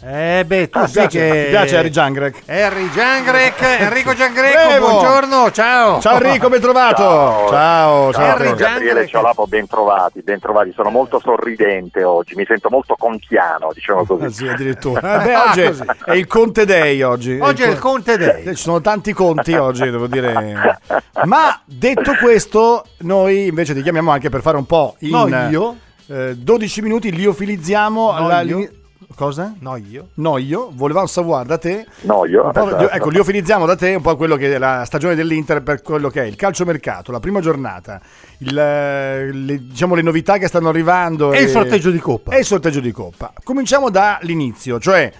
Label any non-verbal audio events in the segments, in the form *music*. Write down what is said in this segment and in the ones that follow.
Eh beh, tu Ah, sai piace- che... ti piace Harry Jangrek? Harry Jangrek, Enrico Giangreco, Prego. buongiorno, ciao. Ciao Enrico, ben trovato. Ciao. Ciao, ciao. Ciao Gian- Gabriele Ciolapo, ben trovati, ben trovati. Sono molto sorridente oggi, mi sento molto conchiano, diciamo *laughs* Ah, così. sì, addirittura. Eh, beh, Ah, oggi è il Conte Day oggi. Oggi è il Conte Day. Ci sono tanti conti oggi, devo dire. Ma detto questo, noi invece ti chiamiamo anche per fare un po' in No, io? eh, 12 minuti liofilizziamo No, la- io? Cosa? No, io. Noio, volevamo savoir da te. No, io. un po', esatto. ecco, liofilizziamo da te un po' quello che è la stagione dell'Inter per quello che è il calciomercato, la prima giornata, il, eh, le, diciamo le novità che stanno arrivando E il sorteggio di Coppa. E il sorteggio di Coppa. Cominciamo dall'inizio, cioè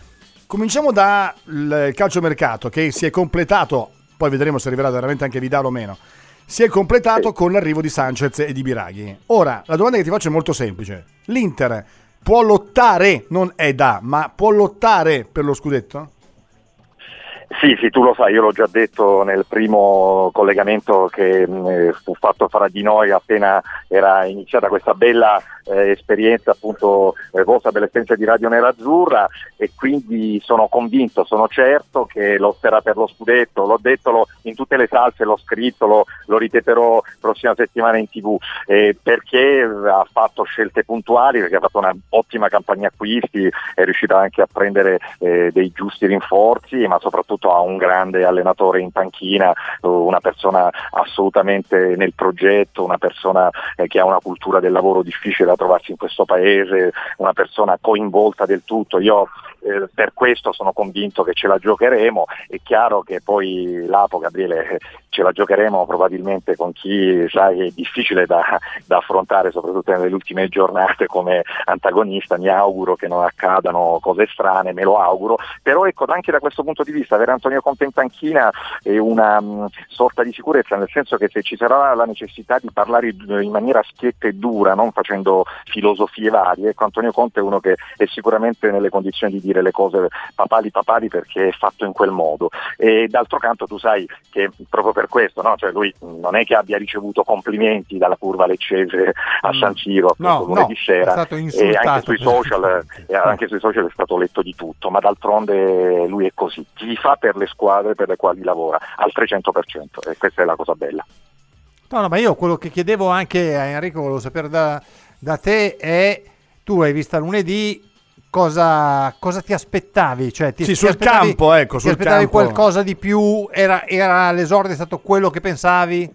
cominciamo dal calciomercato che si è completato, poi vedremo se arriverà veramente anche Vidal o meno. Si è completato Sì. con l'arrivo di Sanchez e di Biraghi. Ora, la domanda che ti faccio è molto semplice. L'Inter può lottare, non è da, ma può lottare per lo scudetto? Sì, sì, tu lo sai, io l'ho già detto nel primo collegamento che mh, eh, fu fatto fra di noi appena era iniziata questa bella eh, esperienza appunto eh, vostra dell'esperienza di Radio Nerazzurra e quindi sono convinto, sono certo che lotterà per lo scudetto, l'ho detto lo- in tutte le salse, l'ho scritto, lo, lo ripeterò prossima settimana in tv. Eh, perché ha fatto scelte puntuali, perché ha fatto un'ottima campagna acquisti, è riuscita anche a prendere eh, dei giusti rinforzi, ma soprattutto ha un grande allenatore in panchina, eh, una persona assolutamente nel progetto, una persona eh, che ha una cultura del lavoro difficile da trovarsi in questo paese, una persona coinvolta del tutto. Io eh, per questo sono convinto che ce la giocheremo. È chiaro che poi l'Apo, Gabriele, eh, ce la giocheremo probabilmente con chi sai è difficile da, da affrontare, soprattutto nelle ultime giornate come antagonista. Mi auguro che non accadano cose strane, me lo auguro. Però ecco, anche da questo punto di vista, avere Antonio Conte in panchina è una mh, sorta di sicurezza, nel senso che se ci sarà la necessità di parlare in maniera schietta e dura, non facendo filosofie varie, ecco, Antonio Conte è uno che è sicuramente nelle condizioni di dire le cose papali papali perché è fatto in quel modo. E d'altro canto tu sai che proprio per questo, no? cioè lui non è che abbia ricevuto complimenti dalla curva leccese a San Siro No, appunto, lunedì no, sera e anche sui social *laughs* e anche sui social è stato letto di tutto, ma d'altronde lui è così, chi fa per le squadre per le quali lavora al 300% e questa è la cosa bella. No, no, ma io quello che chiedevo anche a Enrico, volevo sapere da, da te è, tu hai vista lunedì, cosa, cosa ti aspettavi? Cioè, ti, Sì, ti sul aspettavi- campo, ecco, ti sul aspettavi campo. qualcosa di più? Era, era l'esordio è stato quello che pensavi?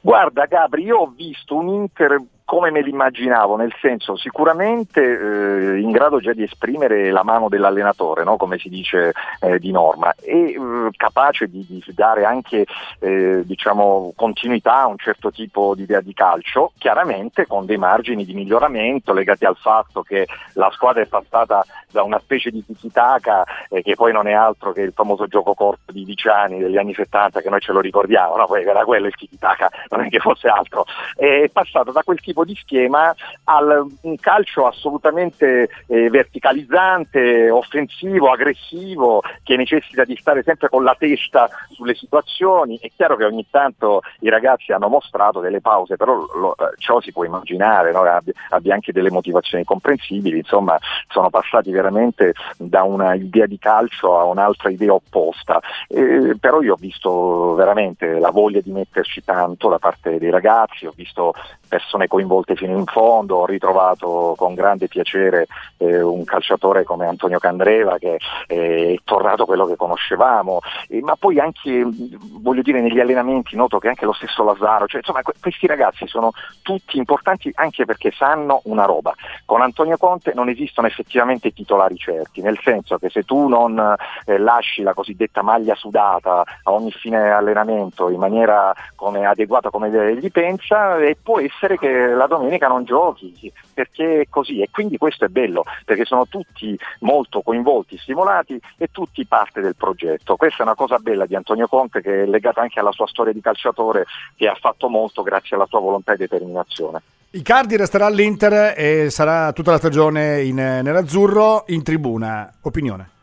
Guarda Gabri, io ho visto un Inter come me l'immaginavo, nel senso sicuramente eh, in grado già di esprimere la mano dell'allenatore, no? come si dice eh, di norma, e eh, capace di, di dare anche eh, diciamo, continuità a un certo tipo di idea di calcio, chiaramente con dei margini di miglioramento legati al fatto che la squadra è passata da una specie di tiki-taka eh, che poi non è altro che il famoso gioco corto di Viciani degli anni 70 che noi ce lo ricordiamo, no? poi era quello il tiki-taka, non è che fosse altro, è passato da quel tipo di schema al un calcio assolutamente eh, verticalizzante, offensivo, aggressivo, che necessita di stare sempre con la testa sulle situazioni. È chiaro che ogni tanto i ragazzi hanno mostrato delle pause, però lo- ciò si può immaginare, no? abbia, abbia anche delle motivazioni comprensibili, insomma sono passati veramente da una idea di calcio a un'altra idea opposta. Eh, però io ho visto veramente la voglia di metterci tanto da parte dei ragazzi, ho visto persone coinvolte fino in fondo, ho ritrovato con grande piacere eh, un calciatore come Antonio Candreva che eh, è tornato quello che conoscevamo, Eh, ma poi anche mh, voglio dire negli allenamenti noto che anche lo stesso Lazzaro, cioè insomma que- questi ragazzi sono tutti importanti anche perché sanno una roba. Con Antonio Conte non esistono effettivamente titolari certi, nel senso che se tu non eh, lasci la cosiddetta maglia sudata a ogni fine allenamento in maniera come adeguata come gli pensa, e può essere che la domenica non giochi, perché è così e quindi questo è bello, perché sono tutti molto coinvolti, stimolati e tutti parte del progetto. Questa è una cosa bella di Antonio Conte che è legata anche alla sua storia di calciatore che ha fatto molto grazie alla sua volontà e determinazione. Icardi resterà all'Inter e sarà tutta la stagione in, nerazzurro in tribuna. Opinione?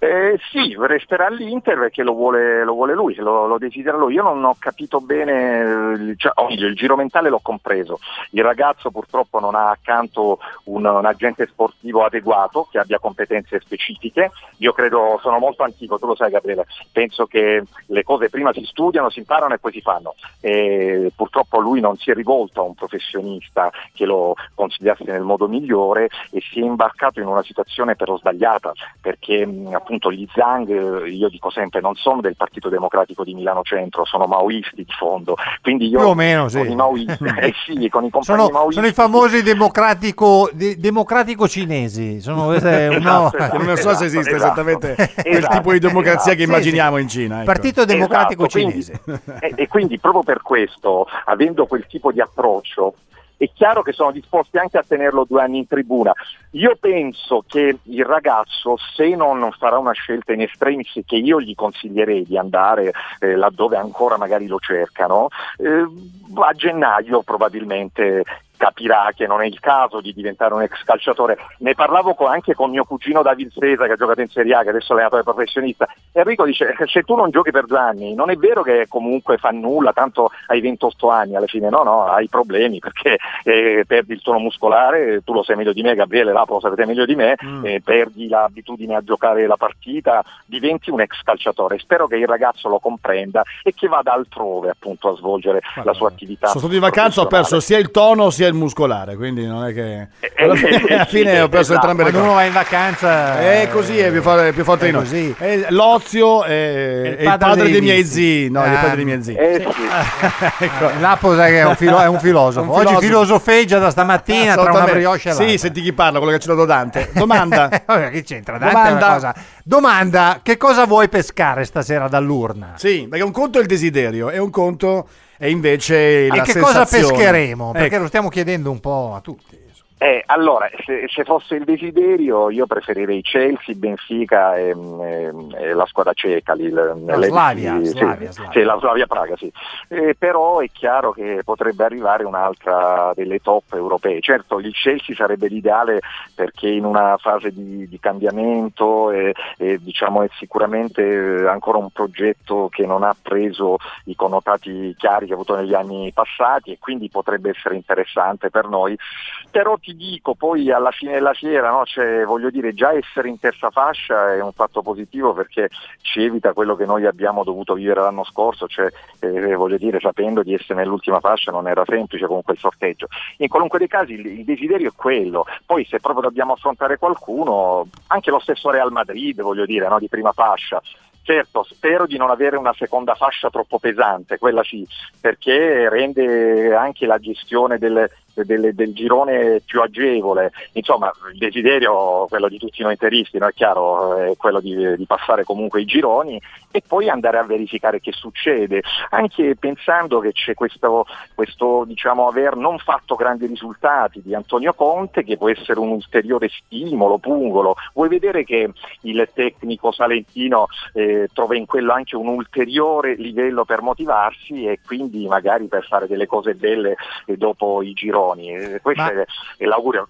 Eh, sì, resterà all'Inter perché lo vuole, lo vuole lui, lo, lo, desidera lui. Io non ho capito bene, cioè, oh, il giro mentale l'ho compreso. Il ragazzo purtroppo non ha accanto un, un, agente sportivo adeguato che abbia competenze specifiche. Io credo, sono molto antico, tu lo sai Gabriele, penso che le cose prima si studiano, si imparano e poi si fanno. E purtroppo lui non si è rivolto a un professionista che lo consigliasse nel modo migliore e si è imbarcato in una situazione però sbagliata perché appunto gli Zhang, eh, io dico sempre, non sono del Partito Democratico di Milano Centro, sono maoisti di fondo. Quindi io Più o meno, sì. Con i maoisti, *laughs* eh sì, con i compagni sono, maoisti. sono i famosi democratico, de, democratico cinesi. Sono, eh, *laughs* no. esatto, non so se esiste esatto. esattamente quel Esatto, tipo di democrazia esatto. che immaginiamo in Cina. ecco. Partito Democratico Esatto, quindi- Cinese. *laughs* e, e quindi proprio per questo, avendo quel tipo di approccio, è chiaro che sono disposti anche a tenerlo due anni in tribuna. Io penso che il ragazzo, se non farà una scelta in estremis, che io gli consiglierei di andare eh, laddove ancora magari lo cercano, eh, a gennaio probabilmente capirà che non è il caso di diventare un ex calciatore. Ne parlavo anche con mio cugino David Sesa che ha giocato in Serie A, che adesso è allenatore professionista. Enrico dice se tu non giochi per due anni non è vero che comunque fa nulla, tanto hai 28 anni alla fine, no, no, hai problemi perché eh, perdi il tono muscolare, tu lo sai meglio di me, Gabriele Lapo lo sapete meglio di me, Mm. eh, perdi l'abitudine a giocare la partita, diventi un ex calciatore. Spero che il ragazzo lo comprenda e che vada altrove appunto a svolgere la sua attività. Sono stato in vacanza, ho perso sia il tono sia il muscolare, quindi non è che... Eh, Alla fine, eh, alla fine ho perso esatto. entrambe le Quando uno cose. va in vacanza È così, è più forte, più forte è di noi. così. È l'ozio è, è il padre, dei, miei vizi. zii. No, è il Ah, padre dei miei zii. *laughs* Eh, sì. Ecco. Lapo sai che è un, filo- è un filosofo. *laughs* Un Oggi filosofeggia da stamattina tra una brioche e l'altra. Sì, senti chi parla, quello che ci ha dato Dante. *laughs* Domanda. Vabbè, che c'entra? Dante Domanda. è. Domanda, che cosa vuoi pescare stasera dall'urna? Sì, perché un conto è il desiderio e un conto è invece la e che cosa sensazione. pescheremo? Perché Ecco. lo stiamo chiedendo un po' a tutti. Eh, allora, se, se fosse il desiderio, io preferirei Chelsea, Benfica e, e- e la squadra ceca. lì, La Slavia, sì, Slavia, Slavia. sì, la Slavia Praga, sì. Eh, però è chiaro che potrebbe arrivare un'altra delle top europee. Certo, il Chelsea sarebbe l'ideale perché in una fase di, di cambiamento e, e, diciamo, è sicuramente eh, ancora un progetto che non ha preso i connotati chiari che ha avuto negli anni passati e quindi potrebbe essere interessante per noi però ti dico poi alla fine della fiera no, cioè, voglio dire già essere in terza fascia è un fatto positivo perché ci evita quello che noi abbiamo dovuto vivere l'anno scorso cioè eh, voglio dire sapendo di essere nell'ultima fascia non era semplice comunque il sorteggio. In qualunque dei casi il, il desiderio è quello. Poi se proprio dobbiamo affrontare qualcuno anche lo stesso Real Madrid voglio dire no, di prima fascia. Certo, spero di non avere una seconda fascia troppo pesante, quella sì, perché rende anche la gestione del, del, del girone più agevole. Insomma, il desiderio, quello di tutti noi interisti, no? è chiaro, è quello di, di passare comunque i gironi e poi andare a verificare che succede, anche pensando che c'è questo, questo diciamo, aver non fatto grandi risultati di Antonio Conte che può essere un ulteriore stimolo, pungolo. Vuoi vedere che il tecnico salentino eh, trova in quello anche un ulteriore livello per motivarsi e quindi magari per fare delle cose belle eh, dopo i gironi. Eh, questo Ma- è, l'augurio.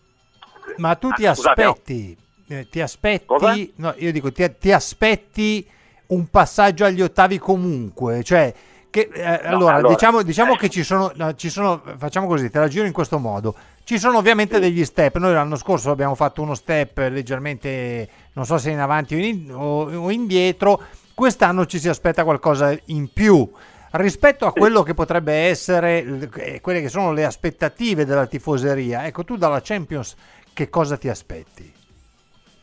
Ma tu ti Ah, scusate, no. aspetti, eh, ti aspetti, no, io dico, ti, ti aspetti un passaggio agli ottavi comunque, cioè che, eh, No, allora, allora, diciamo, diciamo eh. che ci sono, no, ci sono, facciamo così, te la giro in questo modo, ci sono ovviamente degli step, noi l'anno scorso abbiamo fatto uno step leggermente, non so se in avanti o, in- o- o indietro, quest'anno ci si aspetta qualcosa in più. Rispetto a quello che potrebbe essere, eh, quelle che sono le aspettative della tifoseria, ecco tu dalla Champions che cosa ti aspetti?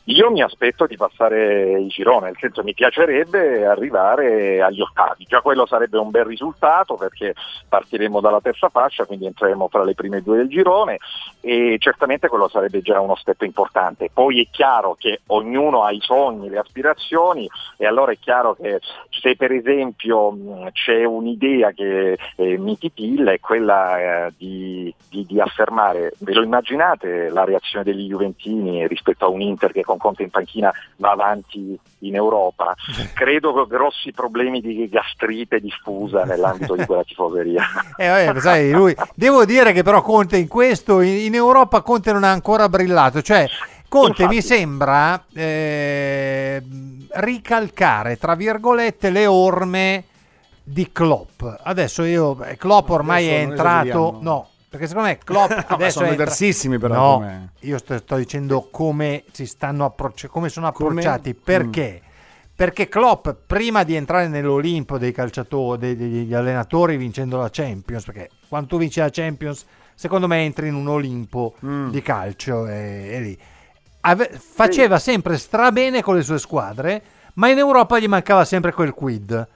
Io mi aspetto di passare il girone, nel senso mi piacerebbe arrivare agli ottavi, già quello sarebbe un bel risultato perché partiremo dalla terza fascia, quindi entreremo fra le prime due del girone e certamente quello sarebbe già uno step importante. Poi è chiaro che ognuno ha i sogni, le aspirazioni e allora è chiaro che se per esempio c'è un'idea che eh, mi titilla è quella eh, di, di, di affermare, ve lo immaginate la reazione degli Juventini rispetto a un Inter che con con Conte in panchina va avanti in Europa, *laughs* credo che grossi problemi di gastrite diffusa nell'ambito di quella tifoseria. *laughs* Eh, eh, sai, lui, devo dire che però Conte in questo, in, in Europa Conte non ha ancora brillato, cioè Conte Infatti. mi sembra eh, ricalcare, tra virgolette, le orme di Klopp. Adesso io, Klopp ormai Adesso è entrato, no, perché secondo me Klopp *laughs* adesso sono è diversissimi però. No, come... io sto, sto, dicendo come si stanno approcciati, come sono approcciati. Come... Perché? Mm. Perché Klopp prima di entrare nell'Olimpo dei calciatori, degli allenatori vincendo la Champions, perché quando tu vinci la Champions, secondo me entri in un Olimpo mm. di calcio e, e lì. Ave- faceva sì. sempre strabene con le sue squadre, ma in Europa gli mancava sempre quel quid.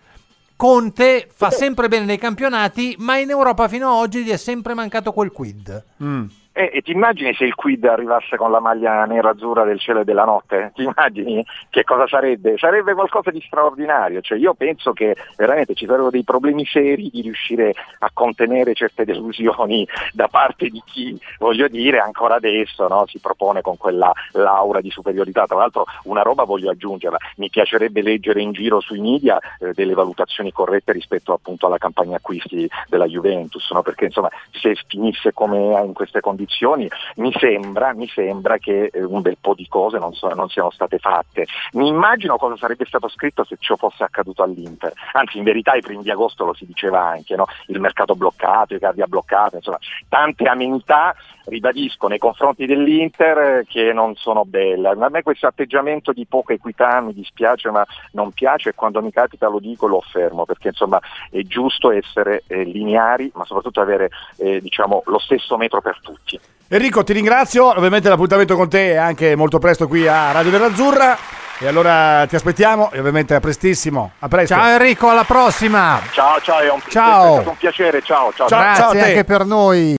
Conte fa sempre bene nei campionati, ma in Europa fino ad oggi gli è sempre mancato quel quid. Mm. E, e, ti immagini se il quid arrivasse con la maglia nera-azzurra del cielo e della notte? Ti immagini che cosa sarebbe? Sarebbe qualcosa di straordinario. Cioè, io penso che veramente ci sarebbero dei problemi seri di riuscire a contenere certe *laughs* delusioni da parte di chi, voglio dire, ancora adesso no, si propone con quella laura di superiorità. Tra l'altro una roba voglio aggiungerla, mi piacerebbe leggere in giro sui media eh, delle valutazioni corrette rispetto appunto alla campagna acquisti della Juventus, no? perché insomma se finisse come in queste condizioni condizioni, mi sembra, mi sembra che eh, un bel po' di cose non, so, non, siano state fatte. Mi immagino cosa sarebbe stato scritto se ciò fosse accaduto all'Inter. Anzi, in verità i primi di agosto lo si diceva anche, no? il mercato bloccato, i cardi bloccati, insomma, tante amenità, ribadisco, nei confronti dell'Inter eh, che non sono belle. A me questo atteggiamento di poca equità mi dispiace, ma non piace e quando mi capita lo dico e lo affermo, perché insomma è giusto essere eh, lineari, ma soprattutto avere eh, diciamo, lo stesso metro per tutti. Enrico, ti ringrazio. Ovviamente l'appuntamento con te è anche molto presto qui a Radio dell'Azzurra. E allora ti aspettiamo e ovviamente a prestissimo. A presto. Ciao Enrico, alla prossima. Ciao, ciao, è un, ciao. È stato un piacere. Ciao, ciao. ciao Grazie ciao anche per noi.